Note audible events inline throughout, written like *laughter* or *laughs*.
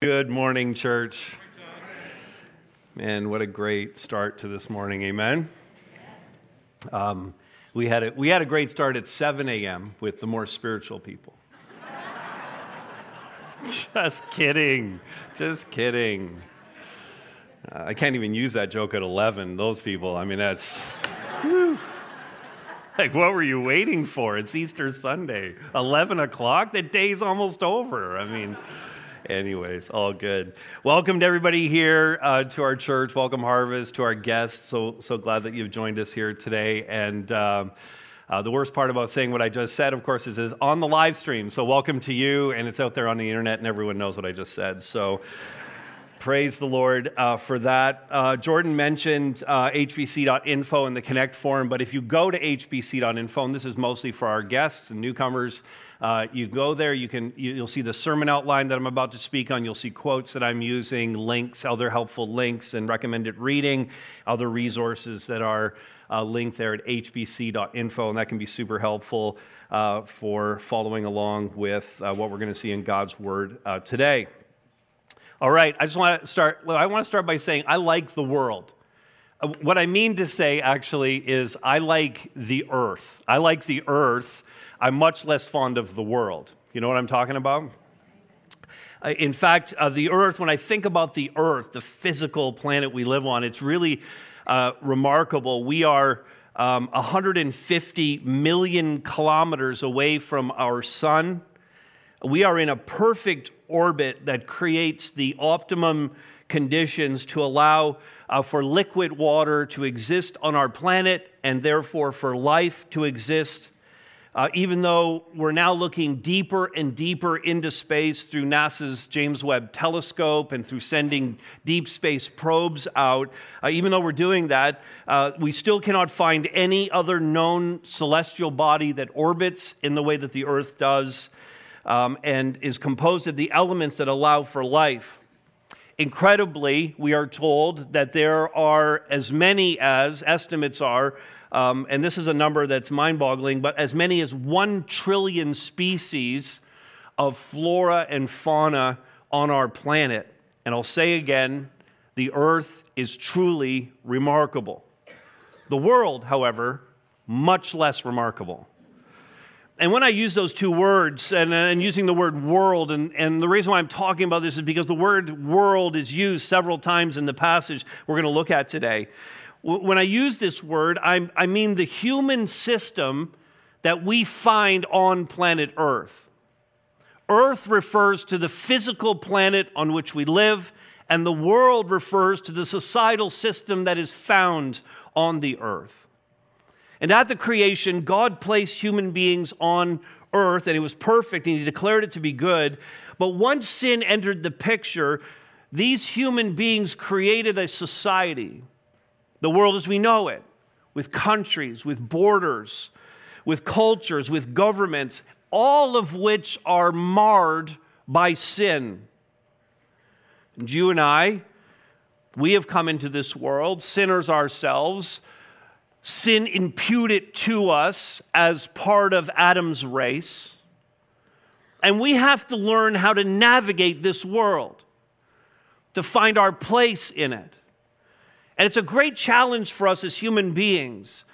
Good morning, church. Man, what a great start to this morning. Amen. Um, we, had a, we had a great start at 7 a.m. with the more spiritual people. *laughs* Just kidding. Just kidding. Uh, I can't even use that joke at 11. Those people, I mean, that's. Whew. Like, what were you waiting for? It's Easter Sunday. 11 o'clock? The day's almost over. I mean, anyways, all good. Welcome to everybody here uh, to our church. Welcome, Harvest, to our guests. So, so glad that you've joined us here today. And um, uh, the worst part about saying what I just said, of course, is it's on the live stream. So, welcome to you, and it's out there on the internet, and everyone knows what I just said. So, Praise the Lord uh, for that. Uh, Jordan mentioned uh, hbc.info and the Connect forum, but if you go to hbc.info, and this is mostly for our guests and newcomers, uh, you go there, you can, you'll see the sermon outline that I'm about to speak on. You'll see quotes that I'm using, links, other helpful links, and recommended reading, other resources that are uh, linked there at hbc.info, and that can be super helpful uh, for following along with what we're going to see in God's Word today. All right, I just want to start. Well, I want to start by saying I like the world. Uh, what I mean to say actually is I like the earth. I like the earth. I'm much less fond of the world. You know what I'm talking about? Uh, in fact, uh, the earth, when I think about the earth, the physical planet we live on, it's really uh, remarkable. We are um, 150 million kilometers away from our sun. We are in a perfect orbit that creates the optimum conditions to allow uh, for liquid water to exist on our planet and therefore for life to exist. Uh, even though we're now looking deeper and deeper into space through NASA's James Webb Telescope and through sending deep space probes out, uh, even though we're doing that, uh, we still cannot find any other known celestial body that orbits in the way that the Earth does um, and is composed of the elements that allow for life. Incredibly, we are told that there are as many as, estimates are, um, and this is a number that's mind boggling, but as many as one trillion species of flora and fauna on our planet. And I'll say again, the earth is truly remarkable. The world, however, much less remarkable. And when I use those two words, and, and using the word world, and, and the reason why I'm talking about this is because the word world is used several times in the passage we're going to look at today. When I use this word, I, I mean the human system that we find on planet Earth. Earth refers to the physical planet on which we live, and the world refers to the societal system that is found on the earth. And at the creation, God placed human beings on earth, and it was perfect, and He declared it to be good. But once sin entered the picture, these human beings created a society, the world as we know it, with countries, with borders, with cultures, with governments, all of which are marred by sin. And you and I, we have come into this world, sinners ourselves sin imputed to us as part of Adam's race. And we have to learn how to navigate this world, to find our place in it. And it's a great challenge for us as human beings.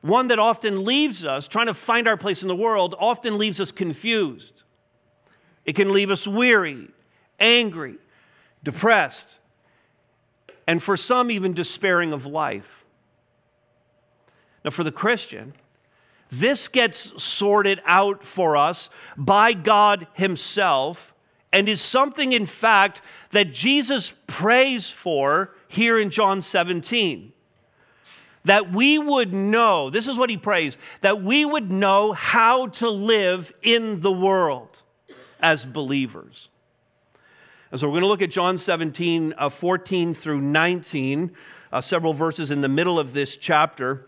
One that often leaves us, trying to find our place in the world, often leaves us confused. It can leave us weary, angry, depressed, and for some, even despairing of life. Now, for the Christian, this gets sorted out for us by God Himself and is something, in fact, that Jesus prays for here in John 17. That we would know, this is what He prays, that we would know how to live in the world as believers. And so we're going to look at John 17, uh, 14 through 19, uh, several verses in the middle of this chapter.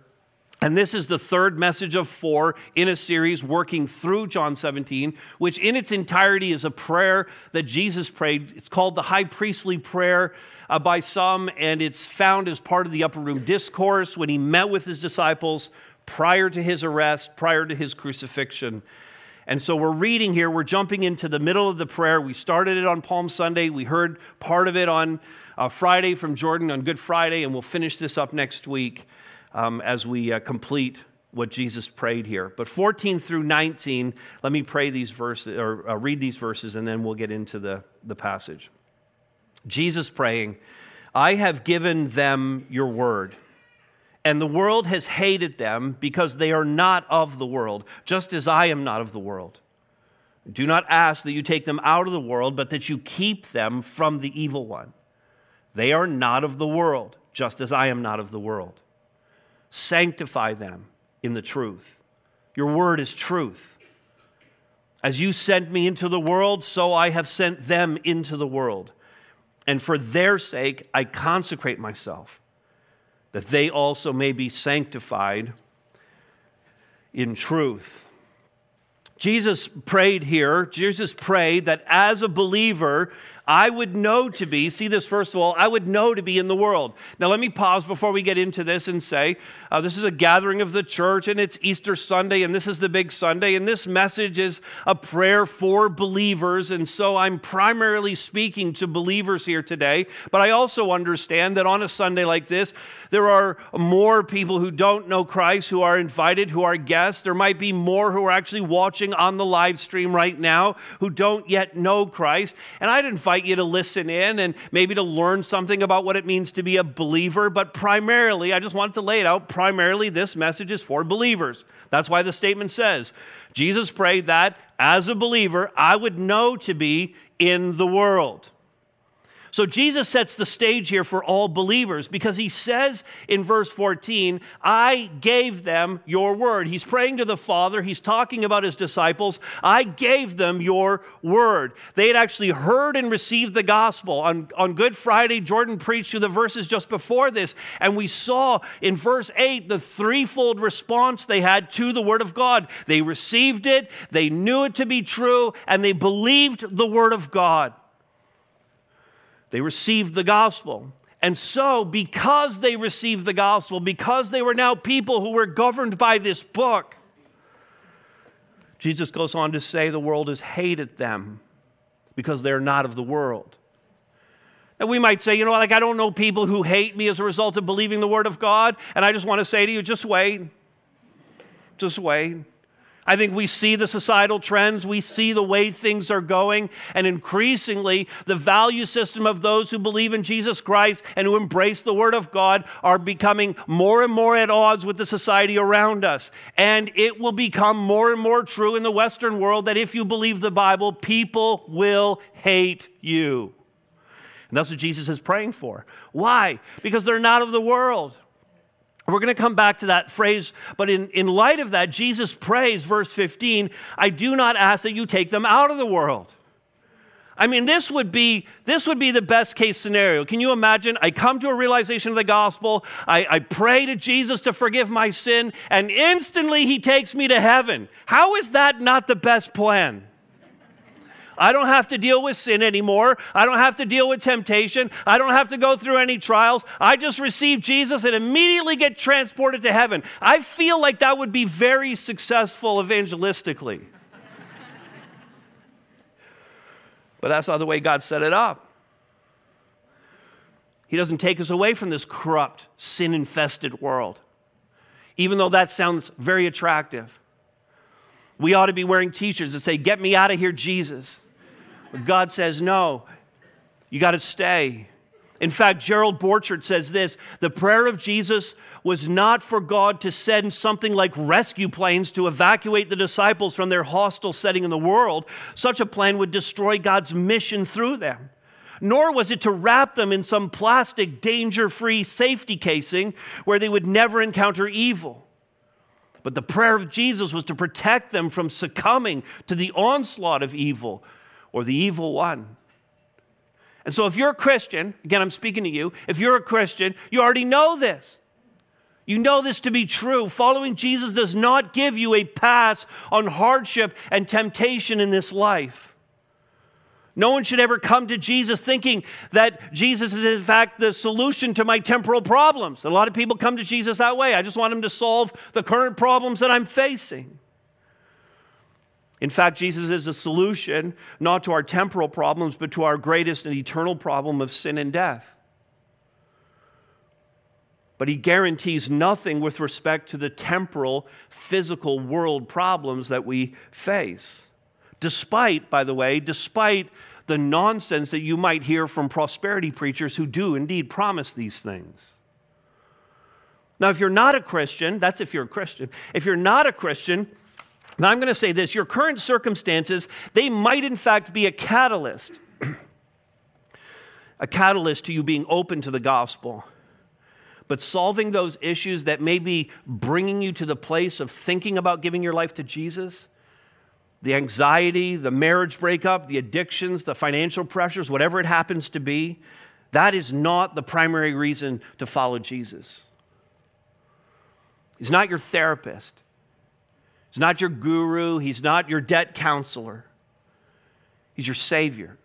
And this is the third message of four in a series working through John 17, which in its entirety is a prayer that Jesus prayed. It's called the high priestly prayer uh, by some, and it's found as part of the upper room discourse when he met with his disciples prior to his arrest, prior to his crucifixion. And so we're reading here, we're jumping into the middle of the prayer. We started it on Palm Sunday, we heard part of it on uh, Friday from Jordan on Good Friday, and we'll finish this up next week um, as we uh, complete what Jesus prayed here. But 14 through 19, let me pray these verses or uh, read these verses, and then we'll get into the, the passage. Jesus praying, I have given them your word, and the world has hated them because they are not of the world, just as I am not of the world. Do not ask that you take them out of the world, but that you keep them from the evil one. They are not of the world, just as I am not of the world. Sanctify them in the truth. Your word is truth. As you sent me into the world, so I have sent them into the world. And for their sake, I consecrate myself, that they also may be sanctified in truth. Jesus prayed here, Jesus prayed that as a believer, I would know to be, see this first of all, I would know to be in the world. Now, let me pause before we get into this and say uh, this is a gathering of the church and it's Easter Sunday and this is the big Sunday and this message is a prayer for believers. And so I'm primarily speaking to believers here today. But I also understand that on a Sunday like this, there are more people who don't know Christ who are invited, who are guests. There might be more who are actually watching on the live stream right now who don't yet know Christ. And I'd invite invite you to listen in and maybe to learn something about what it means to be a believer. But primarily, I just wanted to lay it out primarily, this message is for believers. That's why the statement says Jesus prayed that as a believer, I would know to be in the world. So Jesus sets the stage here for all believers because he says in verse 14, I gave them your word. He's praying to the Father, he's talking about his disciples. I gave them your word. They had actually heard and received the gospel. On, on Good Friday, Jordan preached through the verses just before this, and we saw in verse 8 the threefold response they had to the word of God. They received it, they knew it to be true, and they believed the word of God. They received the gospel. And so, because they received the gospel, because they were now people who were governed by this book, Jesus goes on to say the world has hated them because they're not of the world. And we might say, you know, like I don't know people who hate me as a result of believing the word of God. And I just want to say to you, just wait. Just wait. I think we see the societal trends, we see the way things are going, and increasingly the value system of those who believe in Jesus Christ and who embrace the Word of God are becoming more and more at odds with the society around us. And it will become more and more true in the Western world that if you believe the Bible, people will hate you. And that's what Jesus is praying for. Why? Because they're not of the world. We're going to come back to that phrase, but in, in light of that, Jesus prays, verse 15, I do not ask that you take them out of the world. I mean, this would be this would be the best case scenario. Can you imagine? I come to a realization of the gospel, I, I pray to Jesus to forgive my sin, and instantly he takes me to heaven. How is that not the best plan? I don't have to deal with sin anymore. I don't have to deal with temptation. I don't have to go through any trials. I just receive Jesus and immediately get transported to heaven. I feel like that would be very successful evangelistically. *laughs* but that's not the way God set it up. He doesn't take us away from this corrupt, sin infested world, even though that sounds very attractive. We ought to be wearing t shirts that say, Get me out of here, Jesus. God says, no, you got to stay. In fact, Gerald Borchert says this the prayer of Jesus was not for God to send something like rescue planes to evacuate the disciples from their hostile setting in the world. Such a plan would destroy God's mission through them. Nor was it to wrap them in some plastic, danger free safety casing where they would never encounter evil. But the prayer of Jesus was to protect them from succumbing to the onslaught of evil or the evil one. And so, if you're a Christian, again, I'm speaking to you, if you're a Christian, you already know this. You know this to be true. Following Jesus does not give you a pass on hardship and temptation in this life. No one should ever come to Jesus thinking that Jesus is, in fact, the solution to my temporal problems. A lot of people come to Jesus that way. I just want him to solve the current problems that I'm facing. In fact, Jesus is a solution not to our temporal problems, but to our greatest and eternal problem of sin and death. But he guarantees nothing with respect to the temporal, physical world problems that we face. Despite, by the way, despite the nonsense that you might hear from prosperity preachers who do indeed promise these things. Now, if you're not a Christian, that's if you're a Christian. If you're not a Christian, now I'm going to say this your current circumstances, they might in fact be a catalyst, a catalyst to you being open to the gospel. But solving those issues that may be bringing you to the place of thinking about giving your life to Jesus, the anxiety, the marriage breakup, the addictions, the financial pressures, whatever it happens to be, that is not the primary reason to follow Jesus. He's not your therapist. He's not your guru. He's not your debt counselor. He's your Savior.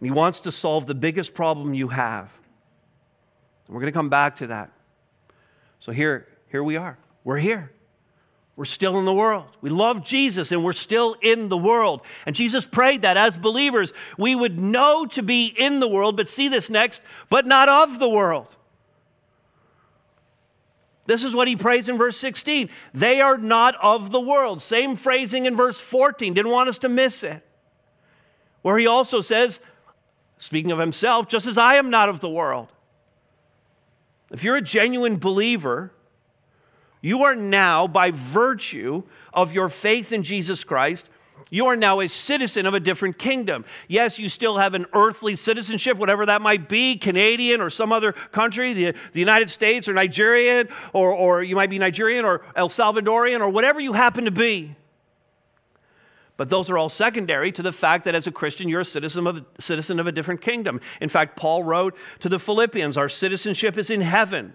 And He wants to solve the biggest problem you have. And we're going to come back to that. So here, here we are. We're here. We're still in the world. We love Jesus and we're still in the world. And Jesus prayed that as believers, we would know to be in the world, but see this next, but not of the world. This is what he prays in verse 16. They are not of the world. Same phrasing in verse 14. Didn't want us to miss it. Where he also says, speaking of himself, just as I am not of the world. If you're a genuine believer, you are now, by virtue of your faith in Jesus Christ, you are now a citizen of a different kingdom. Yes, you still have an earthly citizenship, whatever that might be, Canadian or some other country, the, the United States or Nigerian, or, or you might be Nigerian or El Salvadorian or whatever you happen to be. But those are all secondary to the fact that as a Christian, you're a citizen of, citizen of a different kingdom. In fact, Paul wrote to the Philippians, Our citizenship is in heaven.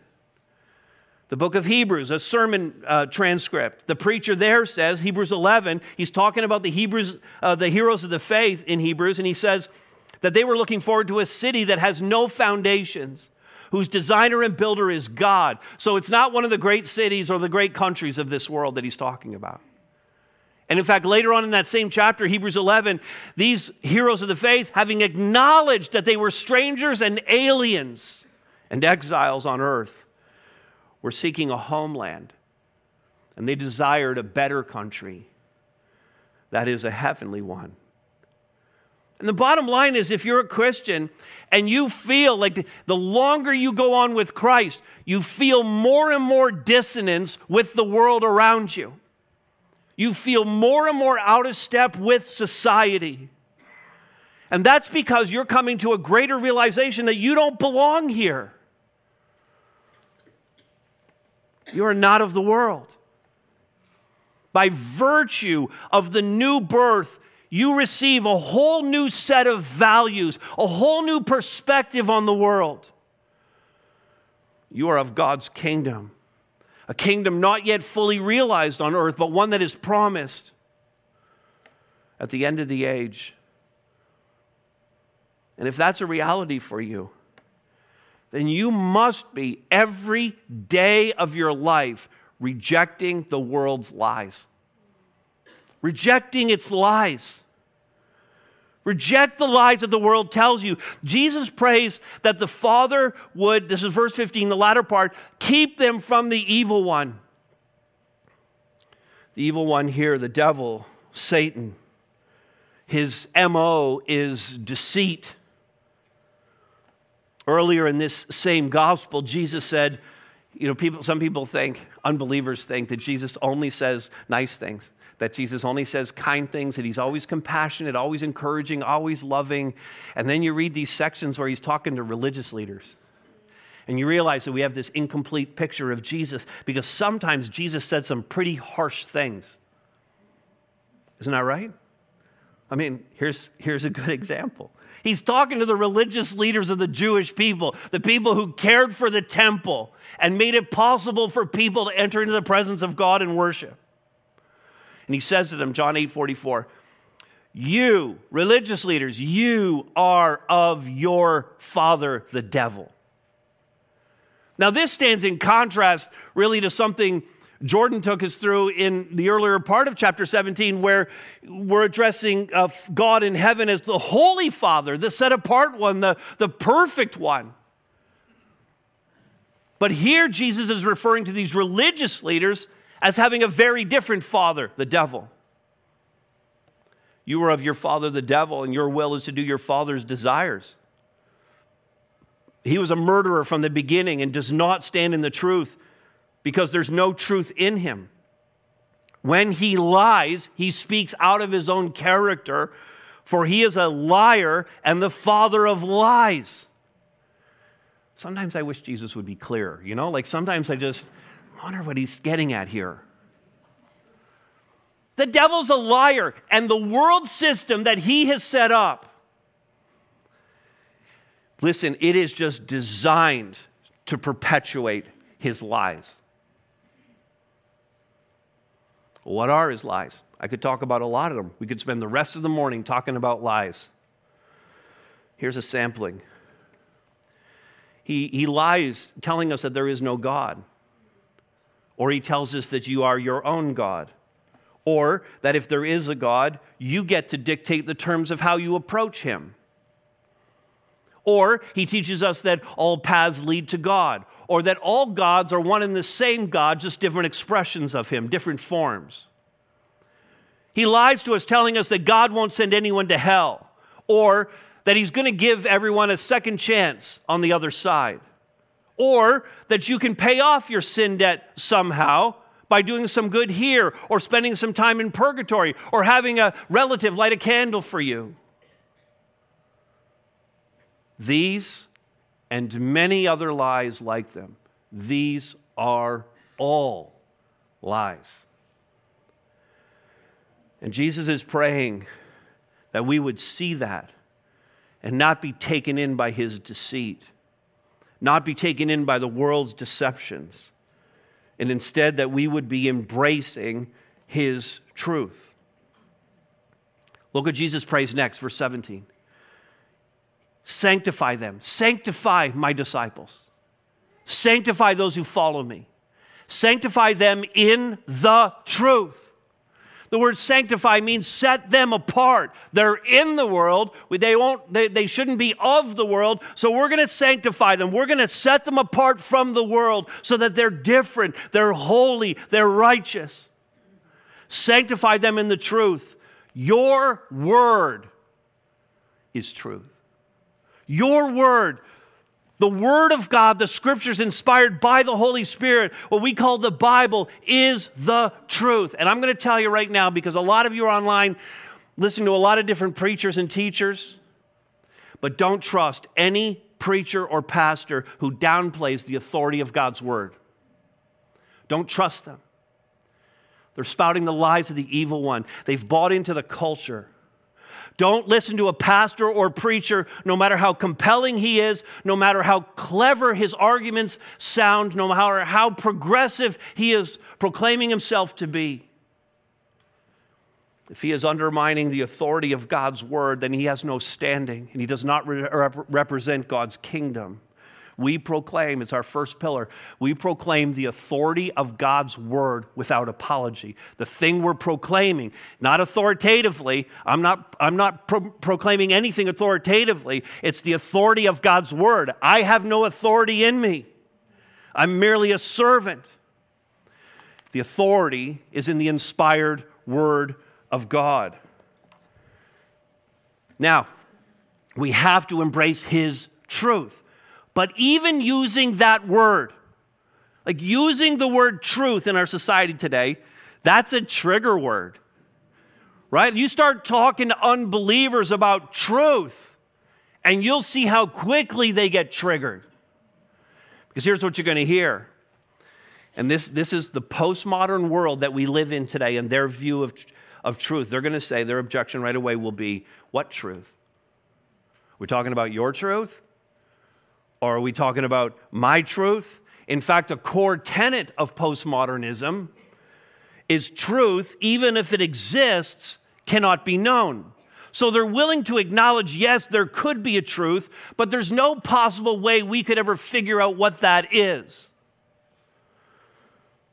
The book of Hebrews, a sermon uh, transcript. The preacher there says, Hebrews 11, he's talking about the Hebrews, uh, the heroes of the faith in Hebrews, and he says that they were looking forward to a city that has no foundations, whose designer and builder is God. So it's not one of the great cities or the great countries of this world that he's talking about. And in fact, later on in that same chapter, Hebrews 11, these heroes of the faith, having acknowledged that they were strangers and aliens and exiles on earth, were seeking a homeland, and they desired a better country that is a heavenly one. And the bottom line is if you're a Christian and you feel like the, longer you go on with Christ, you feel more and more dissonance with the world around you. You feel more and more out of step with society. And that's because you're coming to a greater realization that you don't belong here. You are not of the world. By virtue of the new birth, you receive a whole new set of values, a whole new perspective on the world. You are of God's kingdom, a kingdom not yet fully realized on earth, but one that is promised at the end of the age. And if that's a reality for you, then you must be every day of your life rejecting the world's lies. Rejecting its lies. Reject the lies that the world tells you. Jesus prays that the Father would, this is verse 15, the latter part, keep them from the evil one. The evil one here, the devil, Satan, his MO is deceit Earlier in this same gospel, Jesus said, you know, people, some people think, unbelievers think that Jesus only says nice things, that Jesus only says kind things, that he's always compassionate, always encouraging, always loving. And then you read these sections where he's talking to religious leaders. And you realize that we have this incomplete picture of Jesus because sometimes Jesus said some pretty harsh things. Isn't that right? I mean, here's, here's a good example. He's talking to the religious leaders of the Jewish people, the people who cared for the temple and made it possible for people to enter into the presence of God and worship. And he says to them, John 8 44, You, religious leaders, you are of your father, the devil. Now, this stands in contrast really to something Jordan took us through in the earlier part of chapter 17, where we're addressing uh, God in heaven as the Holy Father, the set apart one, the, the perfect one. But here, Jesus is referring to these religious leaders as having a very different father, the devil. You are of your father, the devil, and your will is to do your father's desires. He was a murderer from the beginning and does not stand in the truth because there's no truth in him. When he lies, he speaks out of his own character, for he is a liar and the father of lies. Sometimes I wish Jesus would be clearer, you know? Like sometimes I just wonder what he's getting at here. The devil's a liar, and the world system that he has set up, listen, it is just designed to perpetuate his lies. What are his lies? I could talk about a lot of them. We could spend the rest of the morning talking about lies. Here's a sampling. He, he lies telling us that there is no God, or he tells us that you are your own God, or that if there is a God, you get to dictate the terms of how you approach him. Or he teaches us that all paths lead to God, or that all gods are one and the same God, just different expressions of him, different forms. He lies to us, telling us that God won't send anyone to hell, or that he's going to give everyone a second chance on the other side, or that you can pay off your sin debt somehow by doing some good here, or spending some time in purgatory, or having a relative light a candle for you. These and many other lies like them, these are all lies. And Jesus is praying that we would see that and not be taken in by his deceit, not be taken in by the world's deceptions, and instead that we would be embracing his truth. Look what Jesus prays next, verse 17 Sanctify them, sanctify my disciples, sanctify those who follow me, sanctify them in the truth. The word sanctify means set them apart. They're in the world. They, won't, they, they shouldn't be of the world. So we're going to sanctify them. We're going to set them apart from the world so that they're different, they're holy, they're righteous. Sanctify them in the truth. Your word is truth. Your word the Word of God, the Scriptures inspired by the Holy Spirit, what we call the Bible, is the truth. And I'm going to tell you right now, because a lot of you are online listening to a lot of different preachers and teachers, but don't trust any preacher or pastor who downplays the authority of God's Word. Don't trust them. They're spouting the lies of the evil one, they've bought into the culture. Don't listen to a pastor or preacher, no matter how compelling he is, no matter how clever his arguments sound, no matter how progressive he is proclaiming himself to be. If he is undermining the authority of God's word, then he has no standing and he does not re- represent God's kingdom. We proclaim, it's our first pillar, we proclaim the authority of God's word without apology. The thing we're proclaiming, not authoritatively, I'm not, I'm not pro- proclaiming anything authoritatively, it's the authority of God's word. I have no authority in me, I'm merely a servant. The authority is in the inspired word of God. Now, we have to embrace his truth. But even using that word, like using the word truth in our society today, that's a trigger word, right? You start talking to unbelievers about truth, and you'll see how quickly they get triggered. Because here's what you're going to hear. And this, this is the postmodern world that we live in today and their view of, of truth. They're going to say, their objection right away will be, What truth? We're talking about your truth? Or are we talking about my truth? In fact, a core tenet of postmodernism is truth, even if it exists, cannot be known. So they're willing to acknowledge, yes, there could be a truth, but there's no possible way we could ever figure out what that is.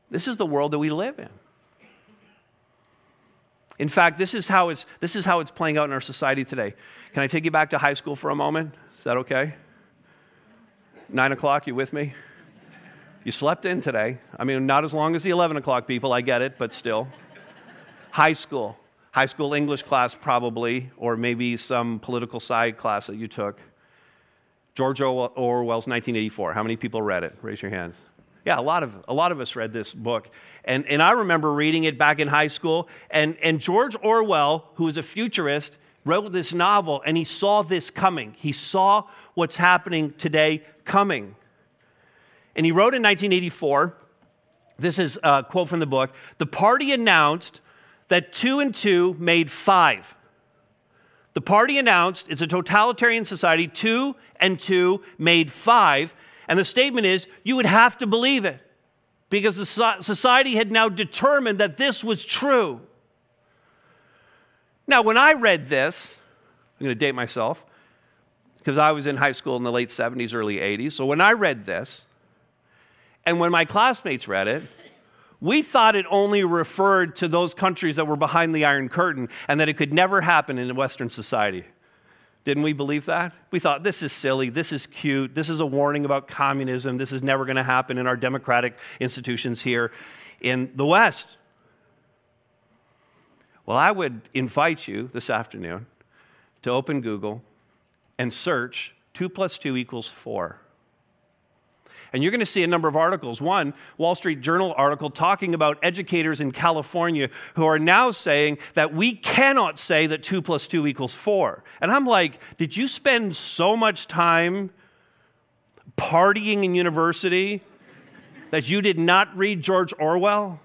This is the world that we live in. In fact, this is how it's, this is how it's playing out in our society today. Can I take you back to high school for a moment? Is that okay? Nine o'clock, you with me? You slept in today. I mean, not as long as the 11 o'clock people, I get it, but still. high school. High school English class, probably, or maybe some political side class that you took. George Orwell's 1984. How many people read it? Raise your hands. Yeah, a lot of, a lot of us read this book. And, and I remember reading it back in high school. And, and George Orwell, who was a futurist, wrote this novel and he saw this coming. He saw what's happening today coming. And he wrote in 1984 this is a quote from the book the party announced that two and two made five. The party announced it's a totalitarian society, two and two made five. And the statement is you would have to believe it because the society had now determined that this was true. Now, when I read this, I'm going to date myself because I was in high school in the late 70s, early 80s. So when I read this, and when my classmates read it, we thought it only referred to those countries that were behind the Iron Curtain and that it could never happen in Western society. Didn't we believe that? We thought, this is silly, this is cute, this is a warning about communism, this is never going to happen in our democratic institutions here in the West. Well, I would invite you this afternoon to open Google and search 2 plus 2 equals 4. And you're going to see a number of articles. One, Wall Street Journal article talking about educators in California who are now saying that we cannot say that 2 plus 2 equals 4. And I'm like, did you spend so much time partying in university that you did not read George Orwell?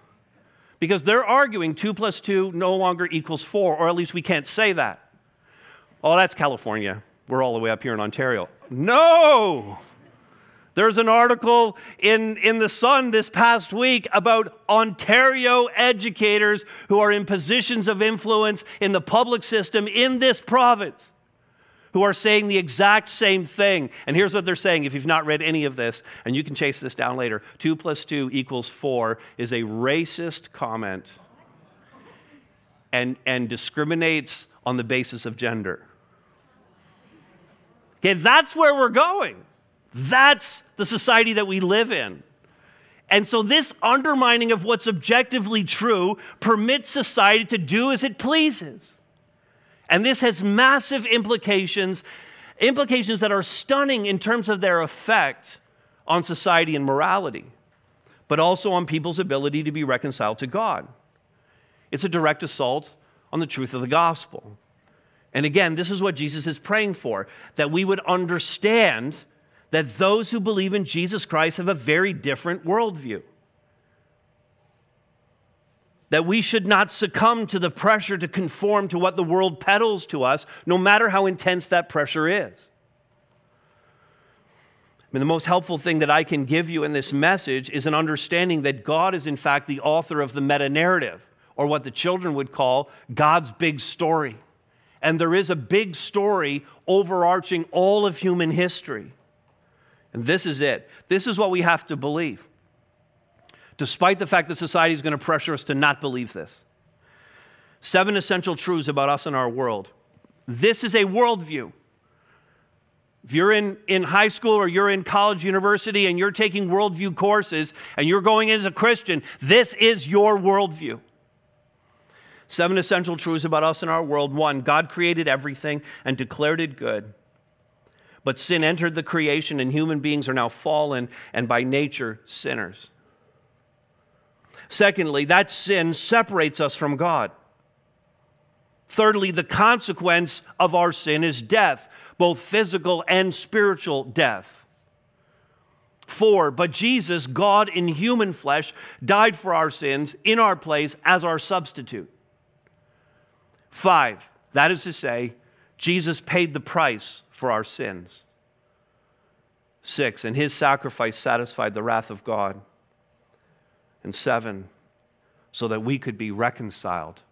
Because they're arguing 2 plus 2 no longer equals 4, or at least we can't say that. Oh, that's California. We're all the way up here in Ontario. No! There's an article in, in The Sun this past week about Ontario educators who are in positions of influence in the public system in this province who are saying the exact same thing. And here's what they're saying if you've not read any of this, and you can chase this down later 2 plus 2 equals 4 is a racist comment and, and discriminates on the basis of gender. Okay, that's where we're going. That's the society that we live in. And so, this undermining of what's objectively true permits society to do as it pleases. And this has massive implications, implications that are stunning in terms of their effect on society and morality, but also on people's ability to be reconciled to God. It's a direct assault on the truth of the gospel. And again, this is what Jesus is praying for that we would understand that those who believe in Jesus Christ have a very different worldview. That we should not succumb to the pressure to conform to what the world peddles to us, no matter how intense that pressure is. I mean, the most helpful thing that I can give you in this message is an understanding that God is, in fact, the author of the meta narrative, or what the children would call God's big story. And there is a big story overarching all of human history. And this is it. This is what we have to believe, despite the fact that society is going to pressure us to not believe this. Seven essential truths about us and our world. This is a worldview. If you're in, in high school or you're in college, university, and you're taking worldview courses and you're going in as a Christian, this is your worldview. Seven essential truths about us and our world. One, God created everything and declared it good. But sin entered the creation, and human beings are now fallen and by nature sinners. Secondly, that sin separates us from God. Thirdly, the consequence of our sin is death, both physical and spiritual death. Four, but Jesus, God in human flesh, died for our sins in our place as our substitute. Five, that is to say, Jesus paid the price for our sins. Six, and his sacrifice satisfied the wrath of God. And seven, so that we could be reconciled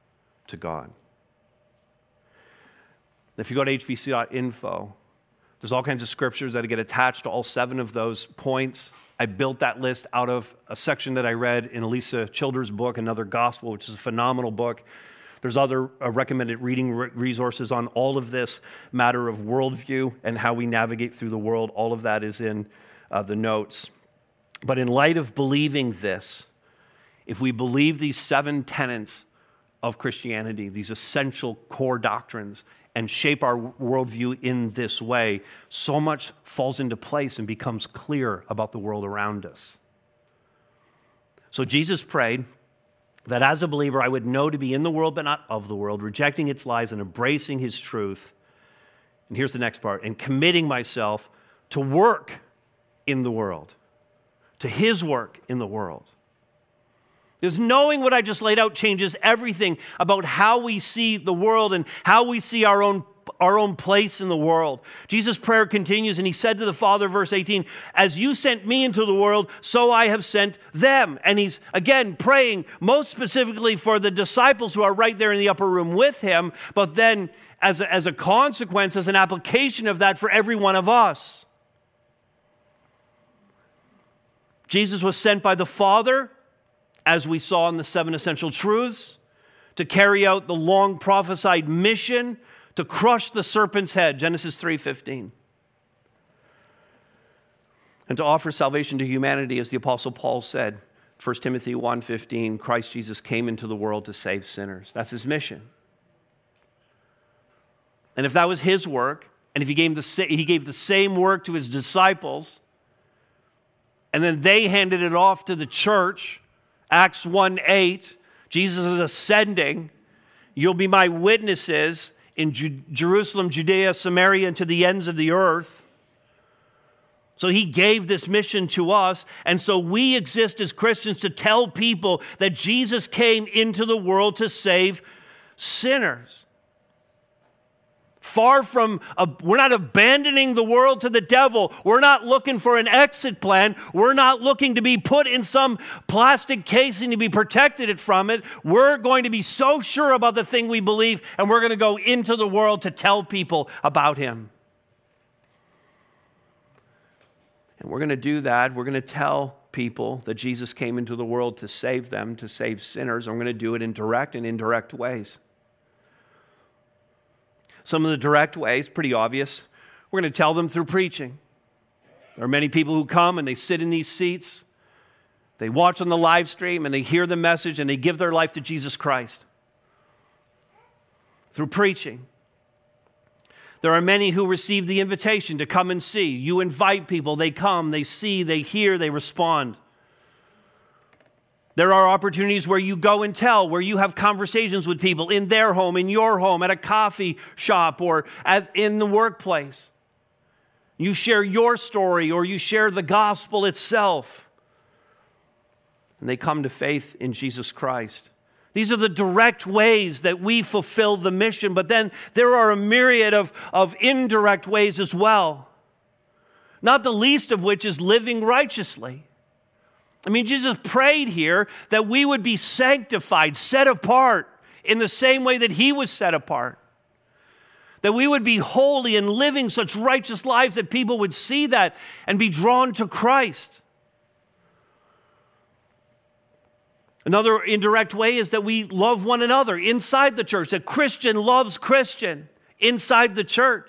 to God. If you go to hbc.info, There's all kinds of scriptures that get attached to all seven of those points. I built that list out of a section that I read in Alisa Childers' book, Another Gospel, which is a phenomenal book. There's other uh, recommended reading re- resources on all of this matter of worldview and how we navigate through the world. All of that is in uh, the notes. But in light of believing this, if we believe these seven tenets of Christianity, these essential core doctrines, and shape our worldview in this way, so much falls into place and becomes clear about the world around us. So Jesus prayed that as a believer I would know to be in the world but not of the world, rejecting its lies and embracing his truth. And here's the next part and committing myself to work in the world, to his work in the world. Because knowing what I just laid out changes everything about how we see the world and how we see our own, our own place in the world. Jesus' prayer continues, and he said to the Father, verse 18, As you sent me into the world, so I have sent them. And he's again praying most specifically for the disciples who are right there in the upper room with him, but then as a, as a consequence, as an application of that for every one of us. Jesus was sent by the Father as we saw in the seven essential truths, to carry out the long prophesied mission to crush the serpent's head, Genesis 3:15. And to offer salvation to humanity as the apostle Paul said, 1 Timothy 1:15, Christ Jesus came into the world to save sinners. That's his mission. And if that was his work, and if he gave the, he gave the same work to his disciples, and then they handed it off to the church, Acts 1 8, Jesus is ascending. You'll be my witnesses in Ju- Jerusalem, Judea, Samaria, and to the ends of the earth. So he gave this mission to us. And so we exist as Christians to tell people that Jesus came into the world to save sinners. Far from, a, we're not abandoning the world to the devil. We're not looking for an exit plan. We're not looking to be put in some plastic casing to be protected from it. We're going to be so sure about the thing we believe, and we're going to go into the world to tell people about Him. And we're going to do that. We're going to tell people that Jesus came into the world to save them, to save sinners. And we're going to do it in direct and indirect ways. Some of the direct ways, pretty obvious. We're going to tell them through preaching. There are many people who come and they sit in these seats, they watch on the live stream, and they hear the message and they give their life to Jesus Christ through preaching. There are many who receive the invitation to come and see. You invite people, they come, they see, they hear, they respond. There are opportunities where you go and tell, where you have conversations with people in their home, in your home, at a coffee shop, or at, in the workplace. You share your story or you share the gospel itself. And they come to faith in Jesus Christ. These are the direct ways that we fulfill the mission, but then there are a myriad of, of indirect ways as well. Not the least of which is living righteously. I mean, Jesus prayed here that we would be sanctified, set apart in the same way that He was set apart. That we would be holy and living such righteous lives that people would see that and be drawn to Christ. Another indirect way is that we love one another inside the church, that Christian loves Christian inside the church.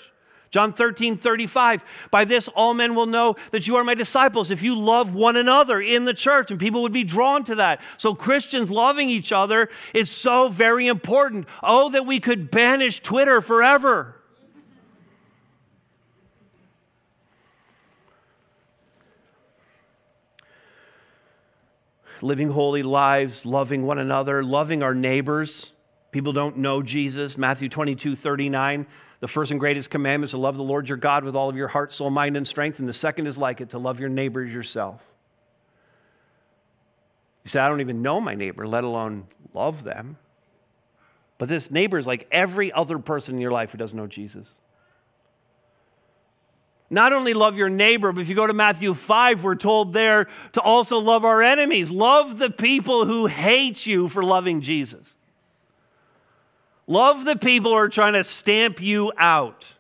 John 13, 35. By this, all men will know that you are my disciples if you love one another in the church, and people would be drawn to that. So, Christians loving each other is so very important. Oh, that we could banish Twitter forever. Living holy lives, loving one another, loving our neighbors. People don't know Jesus. Matthew 22, 39. The first and greatest commandment is to love the Lord your God with all of your heart, soul, mind, and strength. And the second is like it, to love your neighbor as yourself. You say, I don't even know my neighbor, let alone love them. But this neighbor is like every other person in your life who doesn't know Jesus. Not only love your neighbor, but if you go to Matthew 5, we're told there to also love our enemies. Love the people who hate you for loving Jesus. Love the people who are trying to stamp you out.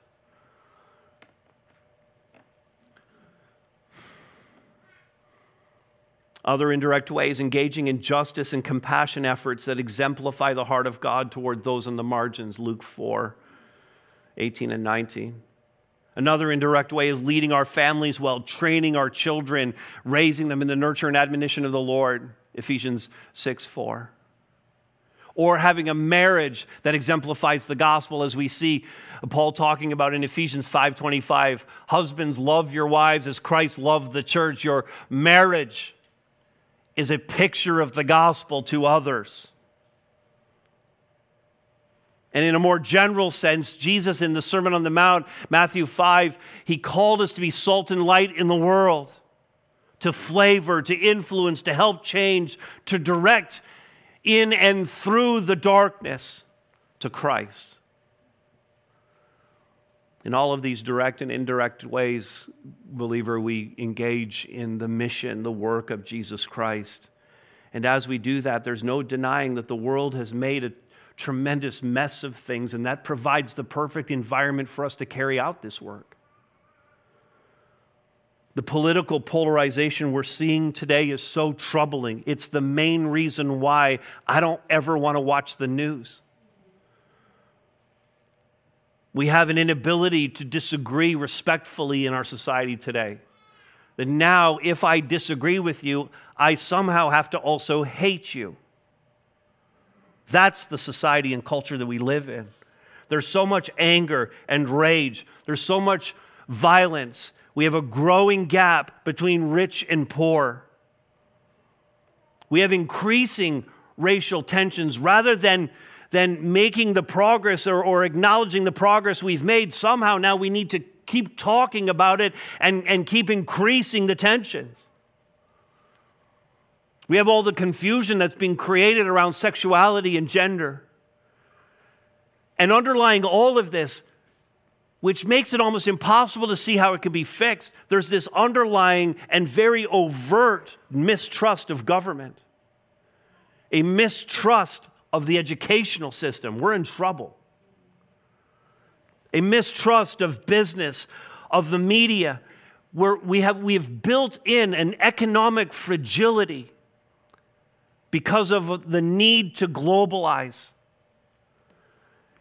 Other indirect ways, engaging in justice and compassion efforts that exemplify the heart of God toward those on the margins, Luke 4 18 and 19. Another indirect way is leading our families well, training our children, raising them in the nurture and admonition of the Lord, Ephesians 6 4. Or having a marriage that exemplifies the gospel, as we see Paul talking about in Ephesians 5:25. Husbands, love your wives as Christ loved the church. Your marriage is a picture of the gospel to others. And in a more general sense, Jesus in the Sermon on the Mount, Matthew 5, he called us to be salt and light in the world, to flavor, to influence, to help change, to direct in and through the darkness to Christ. In all of these direct and indirect ways, believer, we engage in the mission, the work of Jesus Christ. And as we do that, there's no denying that the world has made a tremendous mess of things, and that provides the perfect environment for us to carry out this work. The political polarization we're seeing today is so troubling. It's the main reason why I don't ever want to watch the news. We have an inability to disagree respectfully in our society today. That now, if I disagree with you, I somehow have to also hate you. That's the society and culture that we live in. There's so much anger and rage, there's so much violence. We have a growing gap between rich and poor. We have increasing racial tensions rather than, than making the progress or, or acknowledging the progress we've made. Somehow now we need to keep talking about it and, and keep increasing the tensions. We have all the confusion that's being created around sexuality and gender. And underlying all of this, which makes it almost impossible to see how it can be fixed, there's this underlying and very overt mistrust of government, a mistrust of the educational system. We're in trouble. A mistrust of business, of the media, where we have, we have built in an economic fragility because of the need to globalize.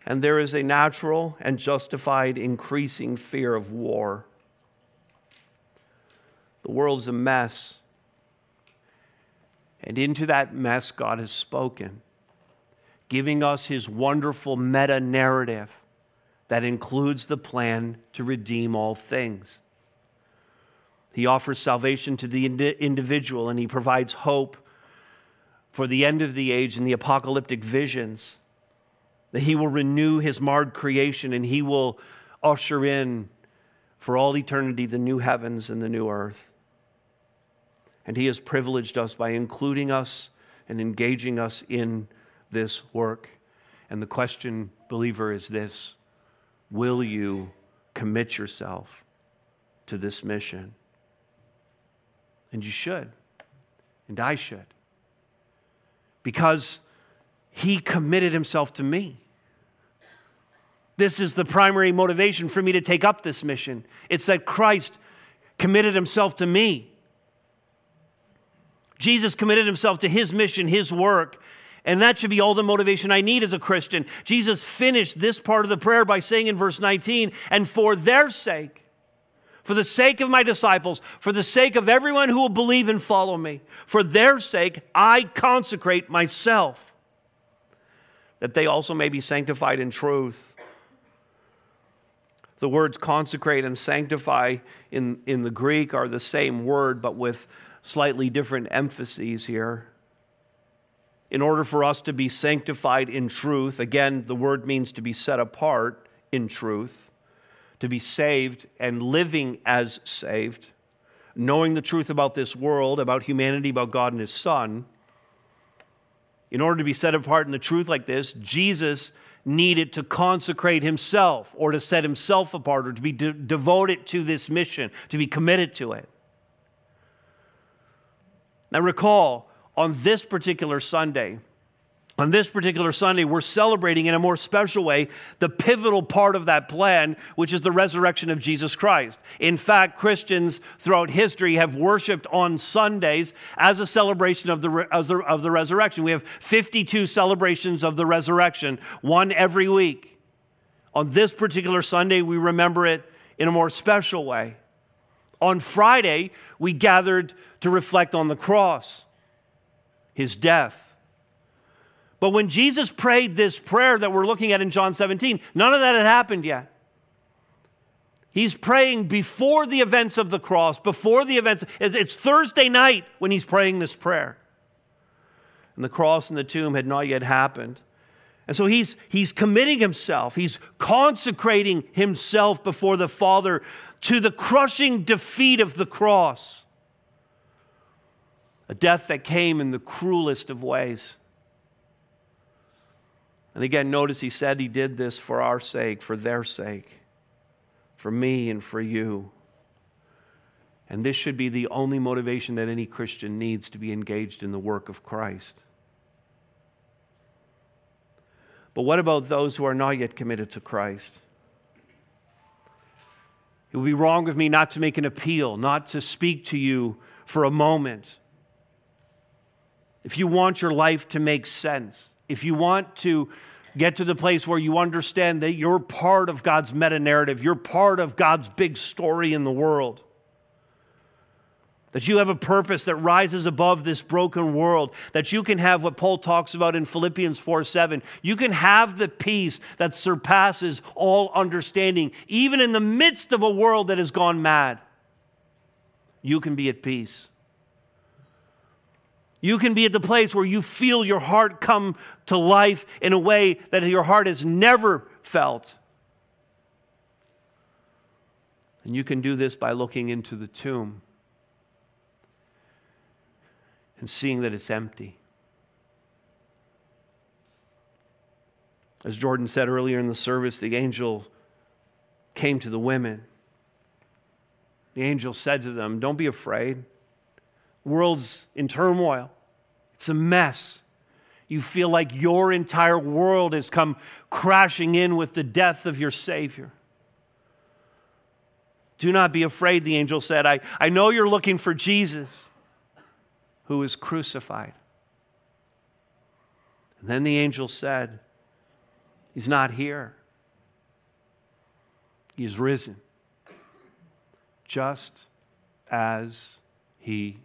And there is a natural and justified increasing fear of war. The world's a mess. And into that mess, God has spoken, giving us his wonderful meta narrative that includes the plan to redeem all things. He offers salvation to the individual and he provides hope for the end of the age and the apocalyptic visions, that he will renew his marred creation and he will usher in for all eternity the new heavens and the new earth. And he has privileged us by including us and engaging us in this work. And the question, believer, is this Will you commit yourself to this mission? And you should, and I should because he committed himself to me. This is the primary motivation for me to take up this mission. It's that Christ committed himself to me. Jesus committed himself to his mission, his work, and that should be all the motivation I need as a Christian. Jesus finished this part of the prayer by saying in verse 19, and for their sake, for the sake of my disciples, for the sake of everyone who will believe and follow me, for their sake, I consecrate myself, that they also may be sanctified in truth. The words consecrate and sanctify in, in the Greek are the same word, but with slightly different emphases here. In order for us to be sanctified in truth, again, the word means to be set apart in truth to be saved and living as saved, knowing the truth about this world, about humanity, about God and His Son, in order to be set apart in the truth like this, Jesus needed to consecrate himself or to set himself apart or to be de- devoted to this mission, to be committed to it. Now, recall, on this particular Sunday, on this particular Sunday, we're celebrating in a more special way the pivotal part of that plan, which is the resurrection of Jesus Christ. In fact, Christians throughout history have worshiped on Sundays as a celebration of the, of the resurrection. We have 52 celebrations of the resurrection, one every week. On this particular Sunday, we remember it in a more special way. On Friday, we gathered to reflect on the cross, his death but when Jesus prayed this prayer that we're looking at in John 17, none of that had happened yet. He's praying before the events of the cross, before the events. It's Thursday night when he's praying this prayer. And the cross and the tomb had not yet happened. And so he's, he's committing himself, he's consecrating himself before the Father to the crushing defeat of the cross. A death that came in the cruelest of ways. And again, notice he said he did this for our sake, for their sake, for me and for you. And this should be the only motivation that any Christian needs to be engaged in the work of Christ. But what about those who are not yet committed to Christ? It would be wrong of me not to make an appeal, not to speak to you for a moment. If you want your life to make sense, if you want to get to the place where you understand that you're part of God's meta narrative, you're part of God's big story in the world. That you have a purpose that rises above this broken world, that you can have what Paul talks about in Philippians 4 7. You can have the peace that surpasses all understanding, even in the midst of a world that has gone mad. You can be at peace. You can be at the place where you feel your heart come to life in a way that your heart has never felt. And you can do this by looking into the tomb and seeing that it's empty. As Jordan said earlier in the service, the angel came to the women. The angel said to them, Don't be afraid world's in turmoil, it's a mess. You feel like your entire world has come crashing in with the death of your Savior. Do not be afraid, the angel said. I, I know you're looking for Jesus who is crucified. And then the angel said, He's not here. He's risen, just as He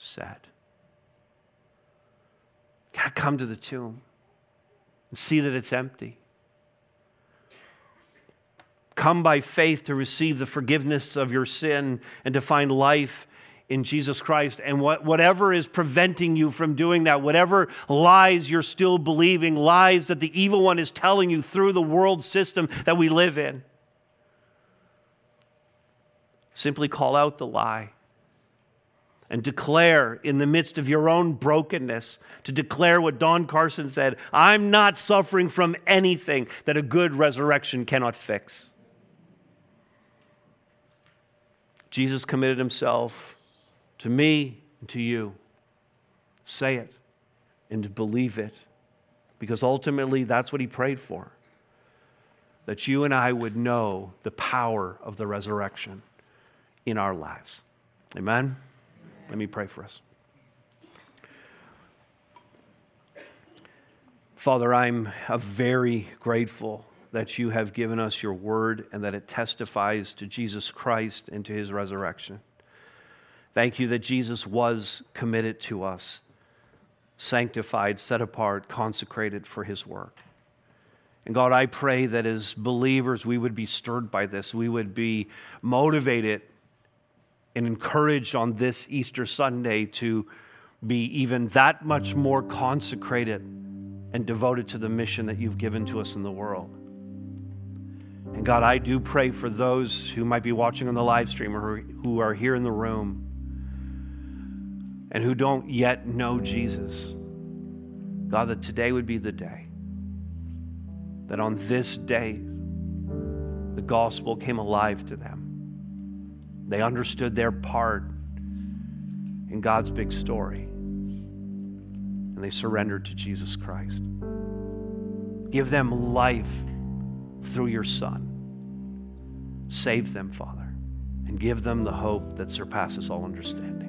said. Got to come to the tomb and see that it's empty. Come by faith to receive the forgiveness of your sin and to find life in Jesus Christ. And what, whatever is preventing you from doing that, whatever lies you're still believing, lies that the evil one is telling you through the world system that we live in, simply call out the lie and declare in the midst of your own brokenness, to declare what Don Carson said I'm not suffering from anything that a good resurrection cannot fix. Jesus committed himself to me and to you. Say it and believe it, because ultimately that's what he prayed for that you and I would know the power of the resurrection in our lives. Amen. Let me pray for us. Father, I'm uh, very grateful that you have given us your word and that it testifies to Jesus Christ and to his resurrection. Thank you that Jesus was committed to us, sanctified, set apart, consecrated for his work. And God, I pray that as believers, we would be stirred by this. We would be motivated and encouraged on this Easter Sunday to be even that much more consecrated and devoted to the mission that you've given to us in the world. And God, I do pray for those who might be watching on the live stream or who are here in the room and who don't yet know Jesus. God, that today would be the day. That on this day, the gospel came alive to them. They understood their part in God's big story. And they surrendered to Jesus Christ. Give them life through your Son. Save them, Father, and give them the hope that surpasses all understanding.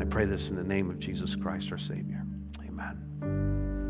I pray this in the name of Jesus Christ, our Savior.